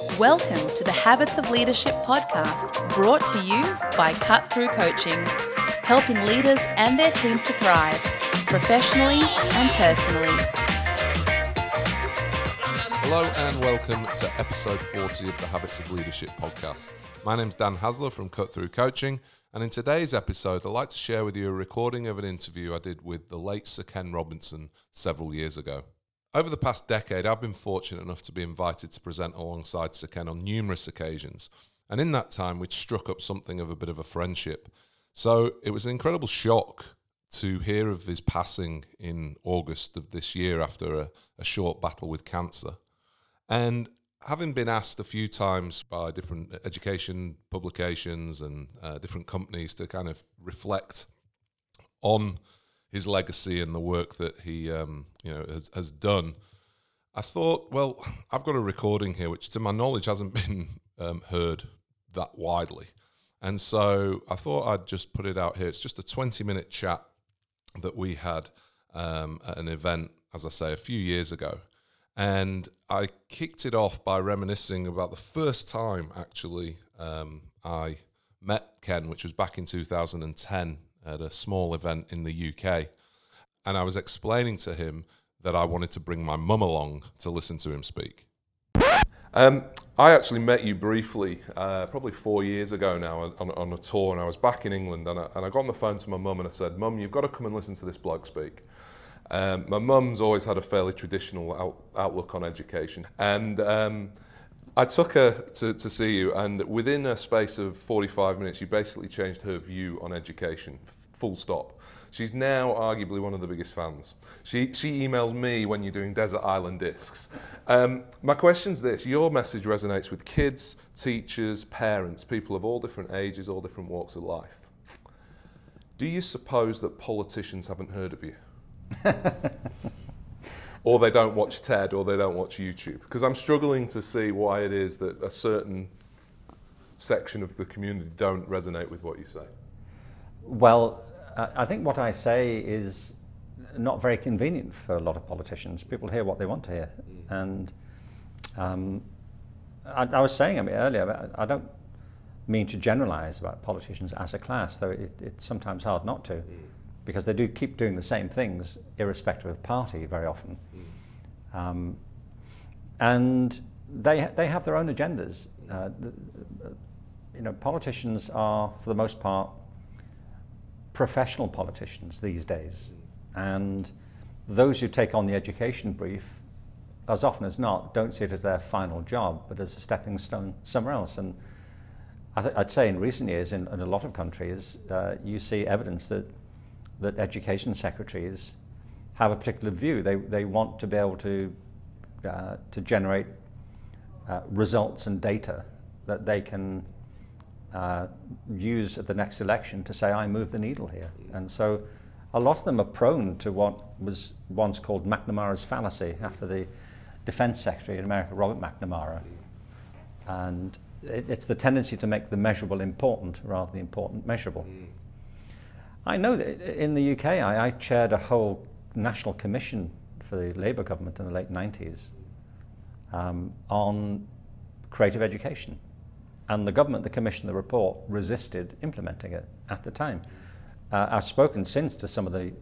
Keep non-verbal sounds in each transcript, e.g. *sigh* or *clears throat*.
Welcome to the Habits of Leadership podcast, brought to you by Cut Through Coaching, helping leaders and their teams to thrive, professionally and personally. Hello and welcome to episode 40 of the Habits of Leadership podcast. My name's Dan Haesler from Cut Through Coaching, and in today's episode, I'd like to share with you a recording of an interview I did with the late Sir Ken Robinson several years ago. Over the past decade, I've been fortunate enough to be invited to present alongside Sir Ken on numerous occasions, and in that time, we'd struck up something of a bit of a friendship. So it was an incredible shock to hear of his passing in August of this year after a, a short battle with cancer. And having been asked a few times by different education publications and uh, different companies to kind of reflect on his legacy and the work that he um, you know has, has done. I thought, well, I've got a recording here, which to my knowledge hasn't *laughs* been um, heard that widely, and so I thought I'd just put it out here. It's just a twenty-minute chat that we had um, at an event, as I say, a few years ago, and I kicked it off by reminiscing about the first time actually um, I met Ken, which was back in 2010 at a small event in the UK. And I was explaining to him that I wanted to bring my mum along to listen to him speak. Um, I actually met you briefly, uh, probably four years ago now, on, on, a tour, and I was back in England, and I, and I got on the phone to my mum and I said, "Mum, you've got to come and listen to this bloke speak." Um, my mum's always had a fairly traditional out, outlook on education, and um, I took her to, to see you, and within a space of 45 minutes, you basically changed her view on education, full stop. She's now arguably one of the biggest fans. She, she emails me when you're doing Desert Island Discs. Um, my question's this Your message resonates with kids, teachers, parents, people of all different ages, all different walks of life. Do you suppose that politicians haven't heard of you? *laughs* or they don't watch TED or they don't watch YouTube. Because I'm struggling to see why it is that a certain section of the community don't resonate with what you say. Well, I think what I say is not very convenient for a lot of politicians. People hear what they want to hear. Mm. And um, I, I, was saying I mean, earlier, I don't mean to generalize about politicians as a class, though it, it's sometimes hard not to. Mm because they do keep doing the same things irrespective of party very often. Um, and they, they have their own agendas. Uh, you know, politicians are, for the most part, professional politicians these days. And those who take on the education brief, as often as not, don't see it as their final job, but as a stepping stone somewhere else. And I would say in recent years, in, in, a lot of countries, uh, you see evidence that that education secretaries have a particular view. They, they want to be able to, uh, to generate uh, results and data that they can uh, use at the next election to say, I move the needle here. And so a lot of them are prone to what was once called McNamara's fallacy after the defense secretary in America, Robert McNamara. And it, it's the tendency to make the measurable important rather than the important measurable. Mm. I know that in the UK, I, I chaired a whole national commission for the Labour government in the late 90s um, on creative education. And the government that commissioned the report resisted implementing it at the time. Uh, I've spoken since to some of the,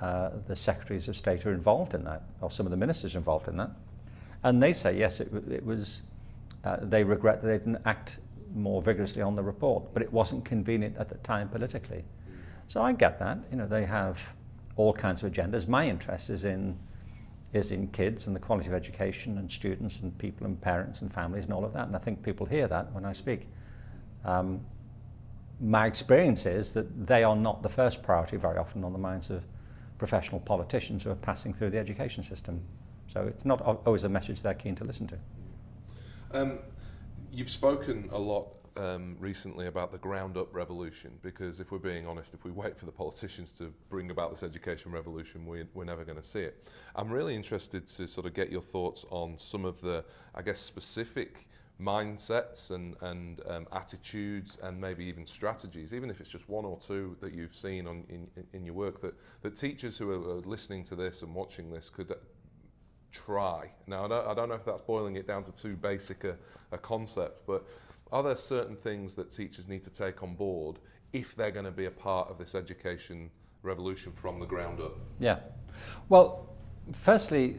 uh, the secretaries of state who are involved in that, or some of the ministers involved in that. And they say, yes, it, it was, uh, they regret that they didn't act more vigorously on the report, but it wasn't convenient at the time politically. So I get that. You know, they have all kinds of agendas. My interest is in is in kids and the quality of education and students and people and parents and families and all of that. And I think people hear that when I speak. Um, my experience is that they are not the first priority very often on the minds of professional politicians who are passing through the education system. So it's not always a message they're keen to listen to. Um, you've spoken a lot um, recently about the ground up revolution because if we're being honest, if we wait for the politicians to bring about this education revolution, we, we're never going to see it. I'm really interested to sort of get your thoughts on some of the, I guess, specific mindsets and, and um, attitudes and maybe even strategies, even if it's just one or two that you've seen on, in, in your work, that, that teachers who are listening to this and watching this could try? Now, I don't, I don't know if that's boiling it down to too basic a, a concept, but are there certain things that teachers need to take on board if they're going to be a part of this education revolution from the ground up? Yeah. Well, firstly,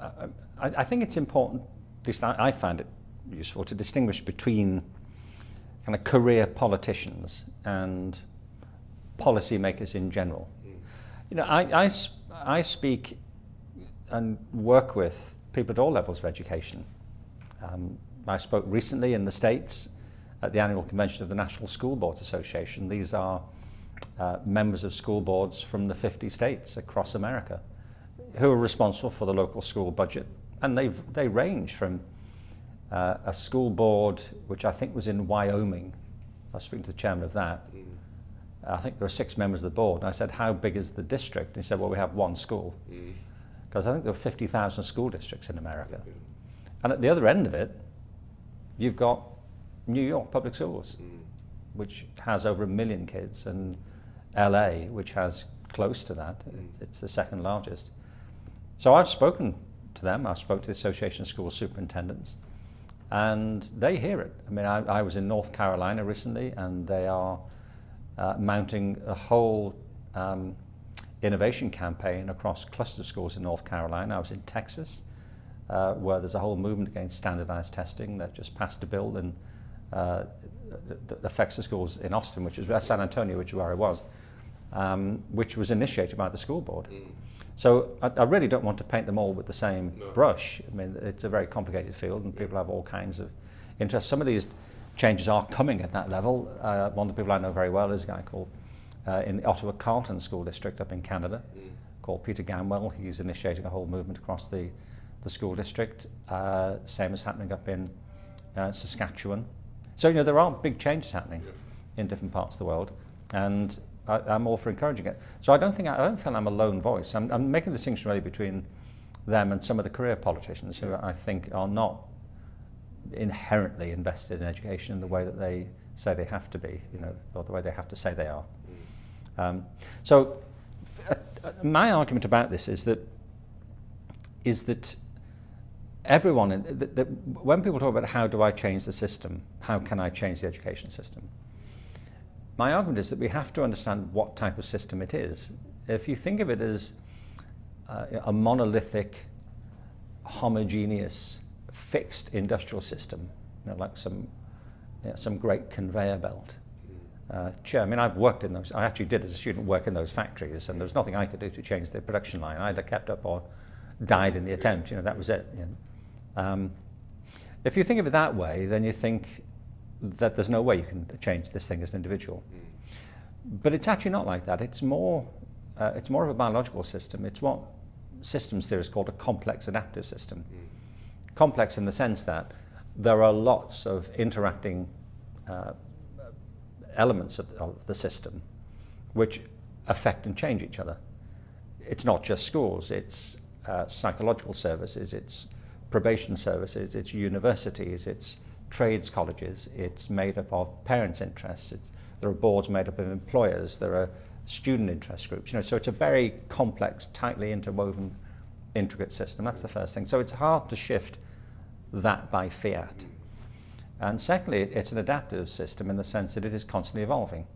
uh, I, I think it's important, at least I, I find it useful, to distinguish between kind of career politicians and policymakers in general. You know, I, I, I speak and work with people at all levels of education. Um, I spoke recently in the States at the annual convention of the National School Boards Association. These are uh, members of school boards from the 50 states across America who are responsible for the local school budget. And they they range from uh, a school board, which I think was in Wyoming. I was speaking to the chairman of that. Mm. I think there are six members of the board. And I said, How big is the district? And he said, Well, we have one school. Because mm. I think there are 50,000 school districts in America. Mm. And at the other end of it, you've got New York Public Schools, mm. which has over a million kids, and LA, which has close to that. Mm. It's the second largest. So I've spoken to them. I've spoken to the Association of School Superintendents, and they hear it. I mean, I, I was in North Carolina recently, and they are uh, mounting a whole um, innovation campaign across clusters of schools in North Carolina. I was in Texas, uh, where there's a whole movement against standardized testing. They've just passed a bill and uh, that affects the schools in Austin, which is San Antonio, which is where I was, um, which was initiated by the school board. Mm. So I, I, really don't want to paint them all with the same no. brush. I mean, it's a very complicated field, and people have all kinds of interests. Some of these changes are coming at that level. Uh, one of the people I know very well is a guy called uh, in the Ottawa Carleton School District up in Canada, mm. called Peter Gamwell. He's initiating a whole movement across the, the school district. Uh, same as happening up in uh, Saskatchewan. So you know there are big changes happening yeah. in different parts of the world, and I, am all for encouraging it. So I don't think I, I don't feel I'm a lone voice. I'm, I'm, making a distinction really between them and some of the career politicians who I think are not inherently invested in education in the way that they say they have to be, you know, or the way they have to say they are. Um, so uh, uh, my argument about this is that is that everyone, that, that when people talk about how do I change the system, how can I change the education system, my argument is that we have to understand what type of system it is. If you think of it as uh, a monolithic, homogeneous, fixed industrial system, you know, like some, you know, some great conveyor belt. Uh, I mean, I've worked in those. I actually did as a student work in those factories, and there was nothing I could do to change the production line. I either kept up or died in the attempt. You know, that was it. You know. Um, if you think of it that way, then you think that there's no way you can change this thing as an individual. Mm. But it's actually not like that. It's more, uh, it's more of a biological system. It's what systems theory is called a complex adaptive system. Mm. Complex in the sense that there are lots of interacting uh, elements of the, of the system which affect and change each other. It's not just schools, it's uh, psychological services, it's probation services, it's universities, it's trades colleges. It's made up of parents' interests. There are boards made up of employers. There are student interest groups. You know, so it's a very complex, tightly interwoven, intricate system. That's the first thing. So it's hard to shift that by fiat. And secondly, it's an adaptive system in the sense that it is constantly evolving.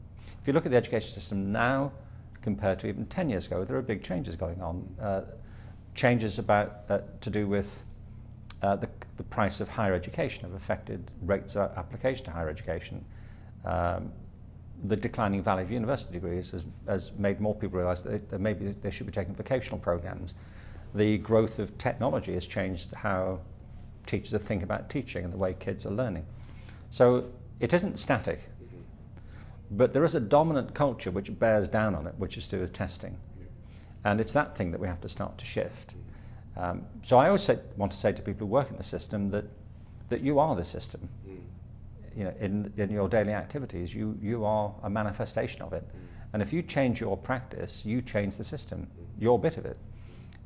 If you look at the education system now compared to even 10 years ago, there are big changes going on. Uh, changes about uh, to do with uh, the, the price of higher education have affected rates of application to higher education. Um, the declining value of university degrees has, has made more people realize that, they, that maybe they should be taking vocational programs. The growth of technology has changed how teachers thinking about teaching and the way kids are learning. So it isn't static, but there is a dominant culture which bears down on it, which is to do with testing. And it's that thing that we have to start to shift. Um, so I always say, want to say to people who work in the system that, that you are the system. Mm. You know, in, in your daily activities, you, you are a manifestation of it. Mm. And if you change your practice, you change the system. Mm. You're a bit of it.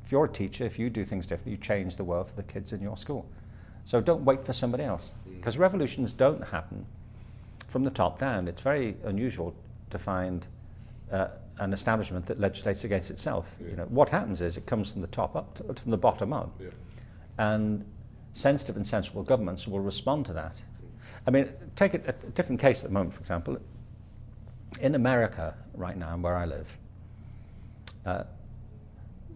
If you're a teacher, if you do things differently, you change the world for the kids in your school. So don't wait for somebody else. Because mm. revolutions don't happen from the top down. It's very unusual to find uh, an establishment that legislates against itself. You know, what happens is it comes from the top up, to, from the bottom up, Yeah. and sensitive and sensible governments will respond to that. I mean, take a, a different case at the moment, for example. In America, right now, where I live, uh,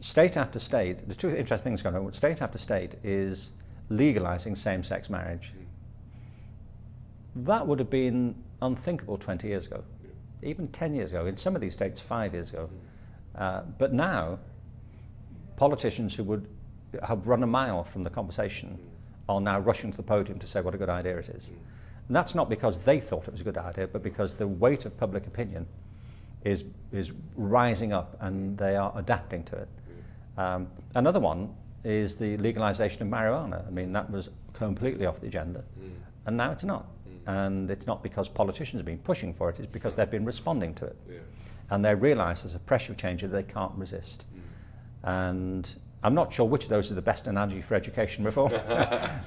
state after state, the two interesting things going on, state after state is legalizing same sex marriage. That would have been unthinkable 20 years ago, even 10 years ago, in some of these states, five years ago. Uh, but now, politicians who would have run a mile from the conversation are now rushing to the podium to say what a good idea it is. And that's not because they thought it was a good idea, but because the weight of public opinion is, is rising up and they are adapting to it. Um, another one is the legalization of marijuana. I mean, that was completely off the agenda, and now it's not. And it's not because politicians have been pushing for it, it's because they've been responding to it. Yeah. And they realize there's a pressure change that they can't resist. Mm. And I'm not sure which of those is the best analogy for education reform, *laughs*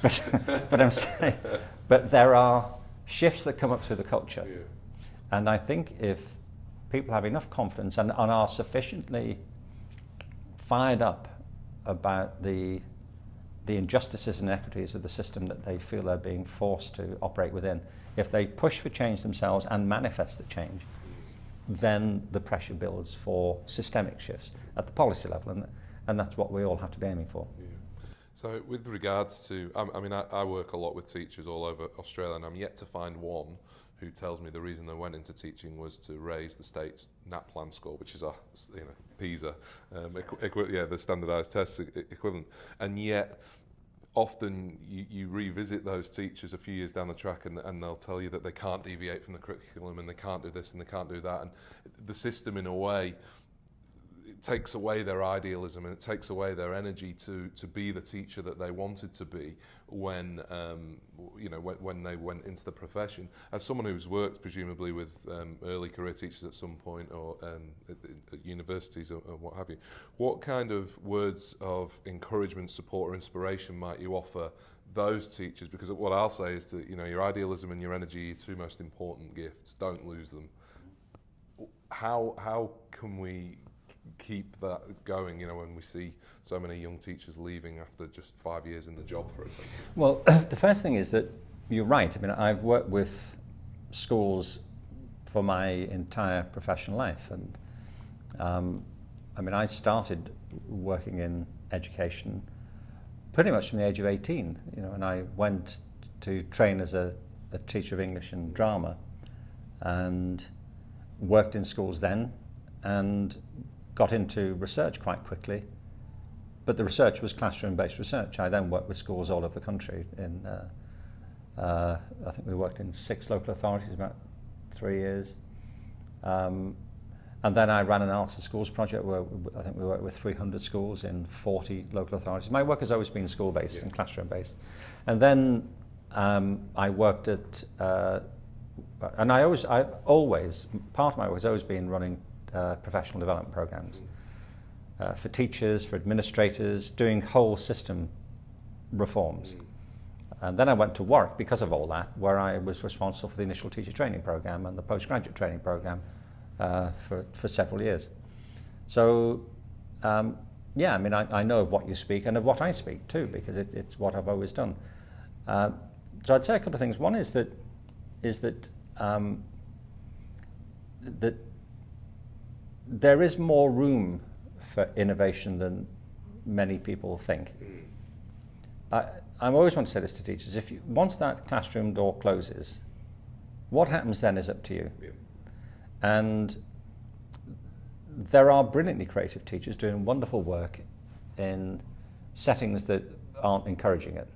but, but I'm saying, but there are shifts that come up through the culture. Yeah. And I think if people have enough confidence and, and are sufficiently fired up about the, the injustices and inequities of the system that they feel they're being forced to operate within, if they push for change themselves and manifest the change, then the pressure builds for systemic shifts at the policy level. And, and that's what we all have to be aiming for. Yeah. So, with regards to, I, I mean, I, I work a lot with teachers all over Australia, and I'm yet to find one who tells me the reason they went into teaching was to raise the state's NAPLAN score, which is a, you know, PISA, um, yeah, the standardised test equivalent, and yet often you, you revisit those teachers a few years down the track and, and they'll tell you that they can't deviate from the curriculum and they can't do this and they can't do that. And the system in a way takes away their idealism and it takes away their energy to, to be the teacher that they wanted to be when um, you know when, when they went into the profession. As someone who's worked presumably with um, early career teachers at some point or um, at, at universities or, or what have you, what kind of words of encouragement, support, or inspiration might you offer those teachers? Because what I'll say is that you know your idealism and your energy are your two most important gifts. Don't lose them. How how can we keep that going, you know, when we see so many young teachers leaving after just five years in the job, for example? Well, *clears throat* the first thing is that you're right. I mean, I've worked with schools for my entire professional life, and um, I mean, I started working in education pretty much from the age of 18, you know, and I went to train as a, a teacher of English and drama, and worked in schools then, and got into research quite quickly. But the research was classroom-based research. I then worked with schools all over the country. In uh, uh, I think we worked in six local authorities about three years, um, and then I ran an arts and schools project where I think we worked with 300 schools in 40 local authorities. My work has always been school-based Yeah. and classroom-based, and then um, I worked at. Uh, and I always, I always, part of my work has always been running uh, professional development programs uh, for teachers, for administrators, doing whole system reforms. And then I went to Warwick because of all that, where I was responsible for the initial teacher training program and the postgraduate training program uh, for, for several years. So, um, yeah, I mean, I, I know of what you speak and of what I speak too, because it, it's what I've always done. Uh, so I'd say a couple of things. One is that is that um, that there is more room for innovation than many people think. I, I always want to say this to teachers: if you, once that classroom door closes, what happens then is up to you. Yeah. And there are brilliantly creative teachers doing wonderful work in settings that aren't encouraging it.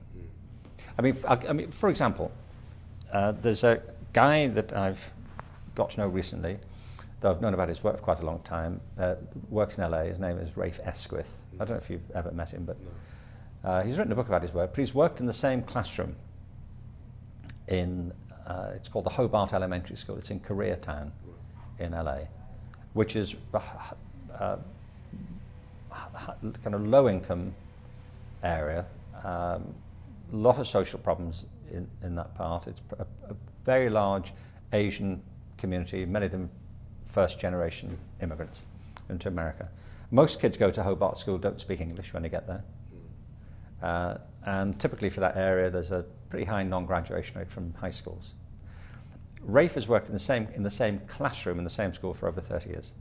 I mean, I, I mean, for example, uh, there's a guy that I've got to know recently, though I've known about his work for quite a long time, uh, works in LA. His name is Rafe Esquith. I don't know if you've ever met him, but uh, he's written a book about his work, but he's worked in the same classroom in, uh, it's called the Hobart Elementary School. It's in Koreatown in LA, which is a uh, h- h- kind of low income area. Um, lot of social problems in, in that part. It's a, a very large Asian community, many of them first generation immigrants into America. Most kids go to Hobart School, don't speak English when they get there. Uh, and typically for that area, there's a pretty high non-graduation rate from high schools. Rafe has worked in the same, in the same classroom in the same school for over 30 years.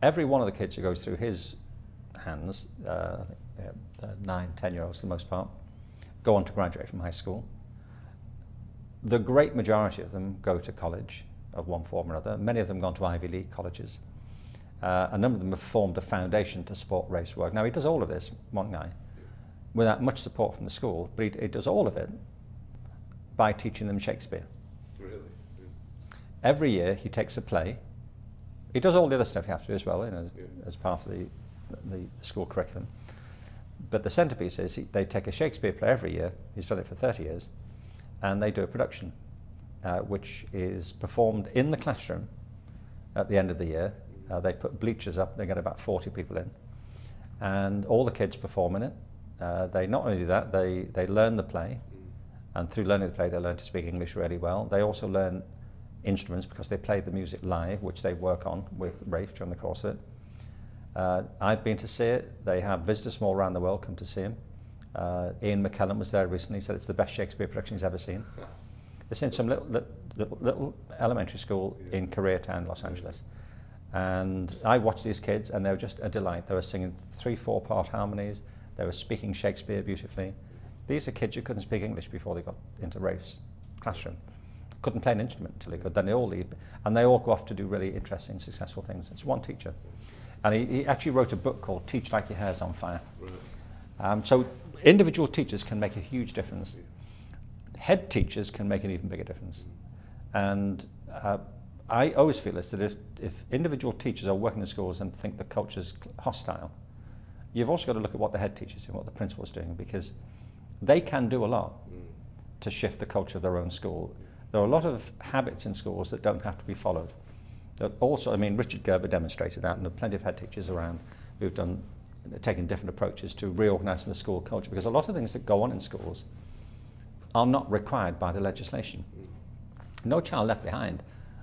Every one of the kids who goes through his hands, uh, uh, nine, ten year olds for the most part, go on to graduate from high school. The great majority of them go to college of one form or another. Many of them gone to Ivy League colleges. Uh, a number of them have formed a foundation to support Rafe's work. Now, he does all of this, one guy, without much support from the school, but he, he does all of it by teaching them Shakespeare. Really? Every year, he takes a play. He does all the other stuff you have to do as well, you know, as, Yeah. as part of the, the school curriculum. But the centrepiece is he, they take a Shakespeare play every year. He's done it for 30 years. And they do a production, uh, which is performed in the classroom at the end of the year. Uh, they put bleachers up, they get about 40 people in. And all the kids perform in it. Uh, they not only do that, they, they learn the play. And through learning the play, they learn to speak English really well. They also learn instruments because they play the music live, which they work on with Rafe during the course of it. Uh, I've been to see it. They have visitors from all around the world come to see him. Uh, Ian McKellen was there recently, said it's the best Shakespeare production he's ever seen. It's in some little, little, little, elementary school in Koreatown, Los Angeles. And I watched these kids, and they were just a delight. They were singing three, four part harmonies, they were speaking Shakespeare beautifully. These are kids who couldn't speak English before they got into Rafe's classroom. Couldn't play an instrument until they could. Then they all leave, and they all go off to do really interesting, successful things. It's one teacher. And he, he actually wrote a book called Teach Like Your Hair's on Fire. Right. Um, so individual teachers can make a huge difference. Head teachers can make an even bigger difference. And uh, I always feel this that if, if individual teachers are working in schools and think the culture's hostile, you've also got to look at what the head teachers do, what the principal's doing, because they can do a lot to shift the culture of their own school. There are a lot of habits in schools that don't have to be followed. Also, I mean, Richard Gerver demonstrated that, and there are plenty of head teachers around who've done taken different approaches to reorganising the school culture because a lot of things that go on in schools are not required by the legislation. No Child Left Behind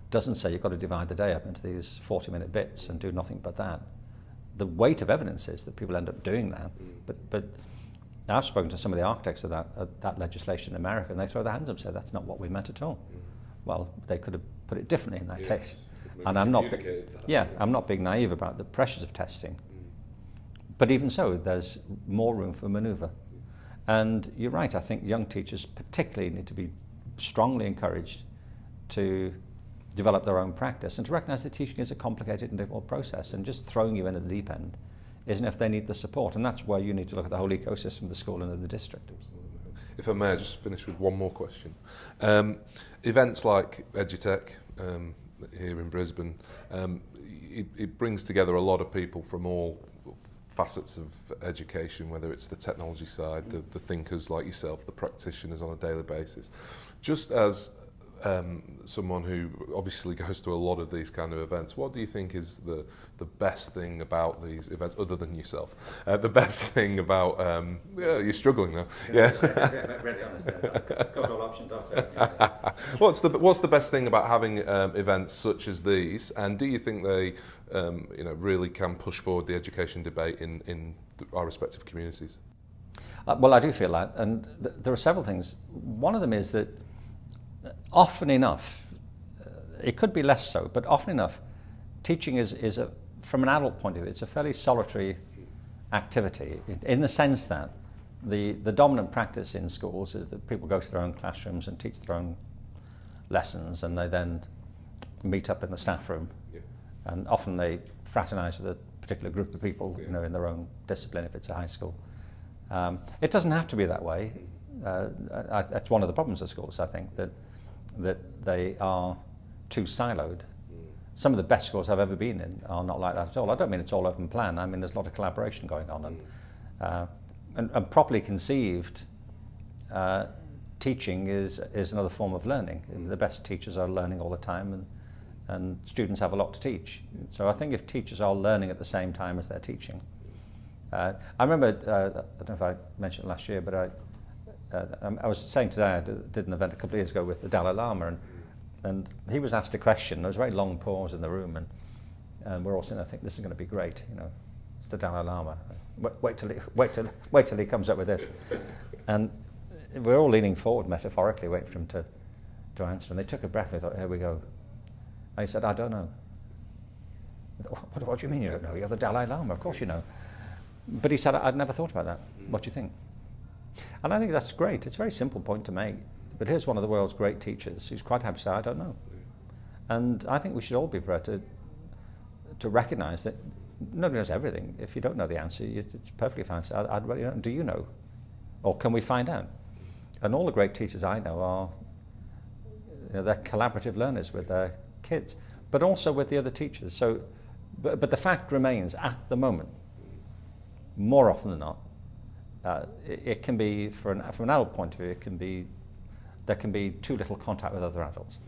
doesn't say you've got to divide the day up into these 40 minute bits and do nothing but that. The weight of evidence is that people end up doing that, but, but I've spoken to some of the architects of that, uh, that legislation in America and they throw their hands up and say that's not what we meant at all. Well, they could have put it differently in that Yes, case. And I'm not, that, yeah, yeah. I'm not being naive about the pressures of testing. But even so, there's more room for manoeuvre. And you're right, I think young teachers particularly need to be strongly encouraged to develop their own practice and to recognise that teaching is a complicated and difficult process and just throwing you in at the deep end isn't if they need the support. And that's where you need to look at the whole ecosystem of the school and of the district. If I may, I just finish with one more question. Um, events like Edutech um, here in Brisbane, um, it, it brings together a lot of people from all facets of education, whether it's the technology side, the, the thinkers like yourself, the practitioners on a daily basis. Just as um, someone who obviously goes to a lot of these kind of events, what do you think is the, the best thing about these events, other than yourself? Uh, the best *laughs* thing about, um, yeah, you're struggling now. Yeah. really honest. Cover all options off. *laughs* what's the what's the best thing about having um, events such as these? And do you think they, um, you know, really can push forward the education debate in in th- our respective communities? Uh, well, I do feel that, and th- there are several things. One of them is that often enough, uh, it could be less so, but often enough, teaching is, is a, from an adult point of view, it's a fairly solitary activity in- the sense that the, the dominant practice in schools is that people go to their own classrooms and teach their own lessons, and they then meet up in the staff room, Yeah. and often they fraternise with a particular group of people, Yeah. you know, in their own discipline if it's a high school. Um, it doesn't have to be that way. Uh, I, that's one of the problems of schools, I think, that, that they are too siloed. Some of the best schools I've ever been in are not like that at all. I don't mean it's all open plan. I mean there's a lot of collaboration going on, and uh, and, and properly conceived, uh, teaching is is another form of learning. The best teachers are learning all the time, and and students have a lot to teach. So I think if teachers are learning at the same time as they're teaching, uh, I remember, uh, I don't know if I mentioned last year, but I, uh, um, I was saying today, I did, an event a couple of years ago with the Dalai Lama, and And he was asked a question. There was a very long pause in the room, and, and we're all sitting there thinking, this is going to be great. You know, it's the Dalai Lama. Wait, wait, till, he, wait, till, wait till he comes up with this. And we're all leaning forward metaphorically, waiting for him to, to answer. And they took a breath and they thought, here we go. And he said, I don't know. What, what do you mean you don't know? You're the Dalai Lama, of course you know. But he said, I'd never thought about that. What do you think? And I think that's great. It's a very simple point to make. But here's one of the world's great teachers who's quite happy to say, I don't know. And I think we should all be prepared to, to recognize that nobody knows everything. If you don't know the answer, it's perfectly fine. So I'd, I'd really know. Do you know? Or can we find out? And all the great teachers I know are you know, they're collaborative learners with their kids, but also with the other teachers. So, but, but the fact remains at the moment, more often than not, uh, it, it, can be, for an, from an adult point of view, it can be there can be too little contact with other adults.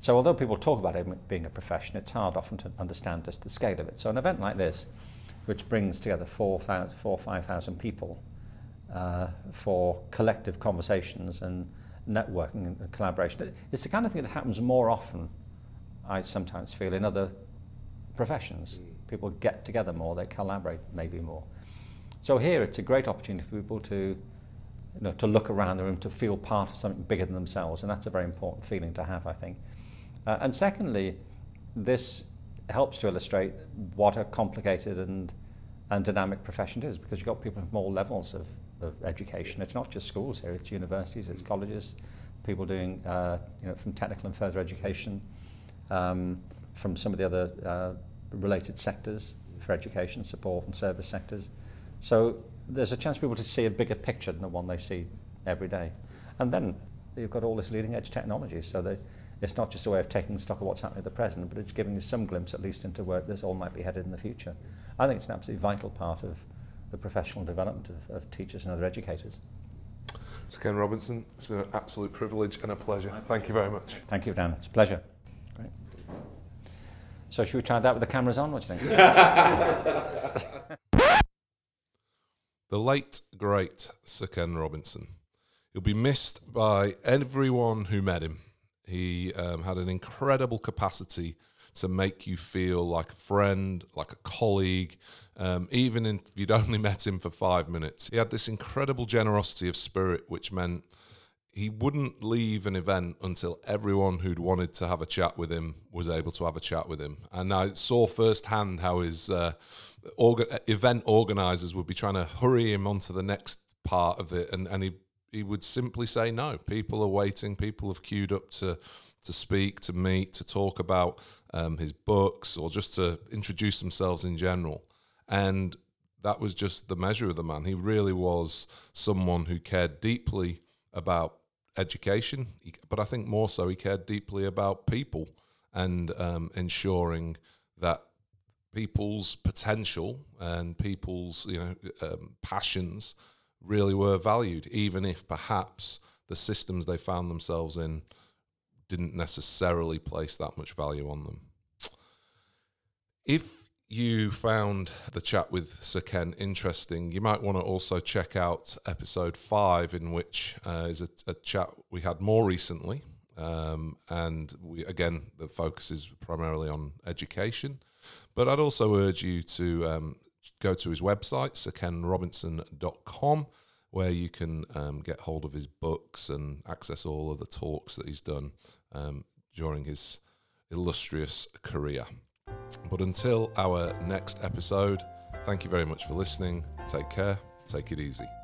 So although people talk about it being a profession, it's hard often to understand just the scale of it. So an event like this, which brings together 4,000 or 5,000 people uh, for collective conversations and networking and collaboration, it's the kind of thing that happens more often, I sometimes feel, in other professions. People get together more, they collaborate maybe more. So here it's a great opportunity for people to you know, to look around the room, to feel part of something bigger than themselves. And that's a very important feeling to have, I think. Uh, and secondly, this helps to illustrate what a complicated and, and dynamic profession it is because you've got people from all levels of, of education. It's not just schools here, it's universities, it's colleges, people doing, uh, you know, from technical and further education, um, from some of the other uh, related sectors for education, support and service sectors. So there's a chance for people to see a bigger picture than the one they see every day. And then you've got all this leading edge technology, so that it's not just a way of taking stock of what's happening at the present, but it's giving you some glimpse at least into where this all might be headed in the future. I think it's an absolutely vital part of the professional development of, of teachers and other educators. So Ken Robinson, it's been an absolute privilege and a pleasure. Thank you very much. Thank you, Dan. It's a pleasure. Great. So should we try that with the cameras on? What do you think? *laughs* the late, great Sir Ken Robinson. He'll be missed by everyone who met him. He um, had an incredible capacity to make you feel like a friend, like a colleague, um, even if you'd *laughs* only met him for five minutes. He had this incredible generosity of spirit, which meant he wouldn't leave an event until everyone who'd wanted to have a chat with him was able to have a chat with him. And I saw firsthand how his uh, orga- event organizers would be trying to hurry him onto the next part of it, and, and he he would simply say no. People are waiting. People have queued up to to speak, to meet, to talk about um, his books, or just to introduce themselves in general. And that was just the measure of the man. He really was someone who cared deeply about education, but I think more so he cared deeply about people and um, ensuring that people's potential and people's you know um, passions really were valued, even if perhaps the systems they found themselves in didn't necessarily place that much value on them. If you found the chat with Sir Ken interesting, you might want to also check out episode five, in which uh, is a, a, chat we had more recently. Um, and we again, the focus is primarily on education. But I'd also urge you to um, go to his website, sirkenrobinson.com, where you can um, get hold of his books and access all of the talks that he's done um, during his illustrious career. But until our next episode, thank you very much for listening. Take care. Take it easy.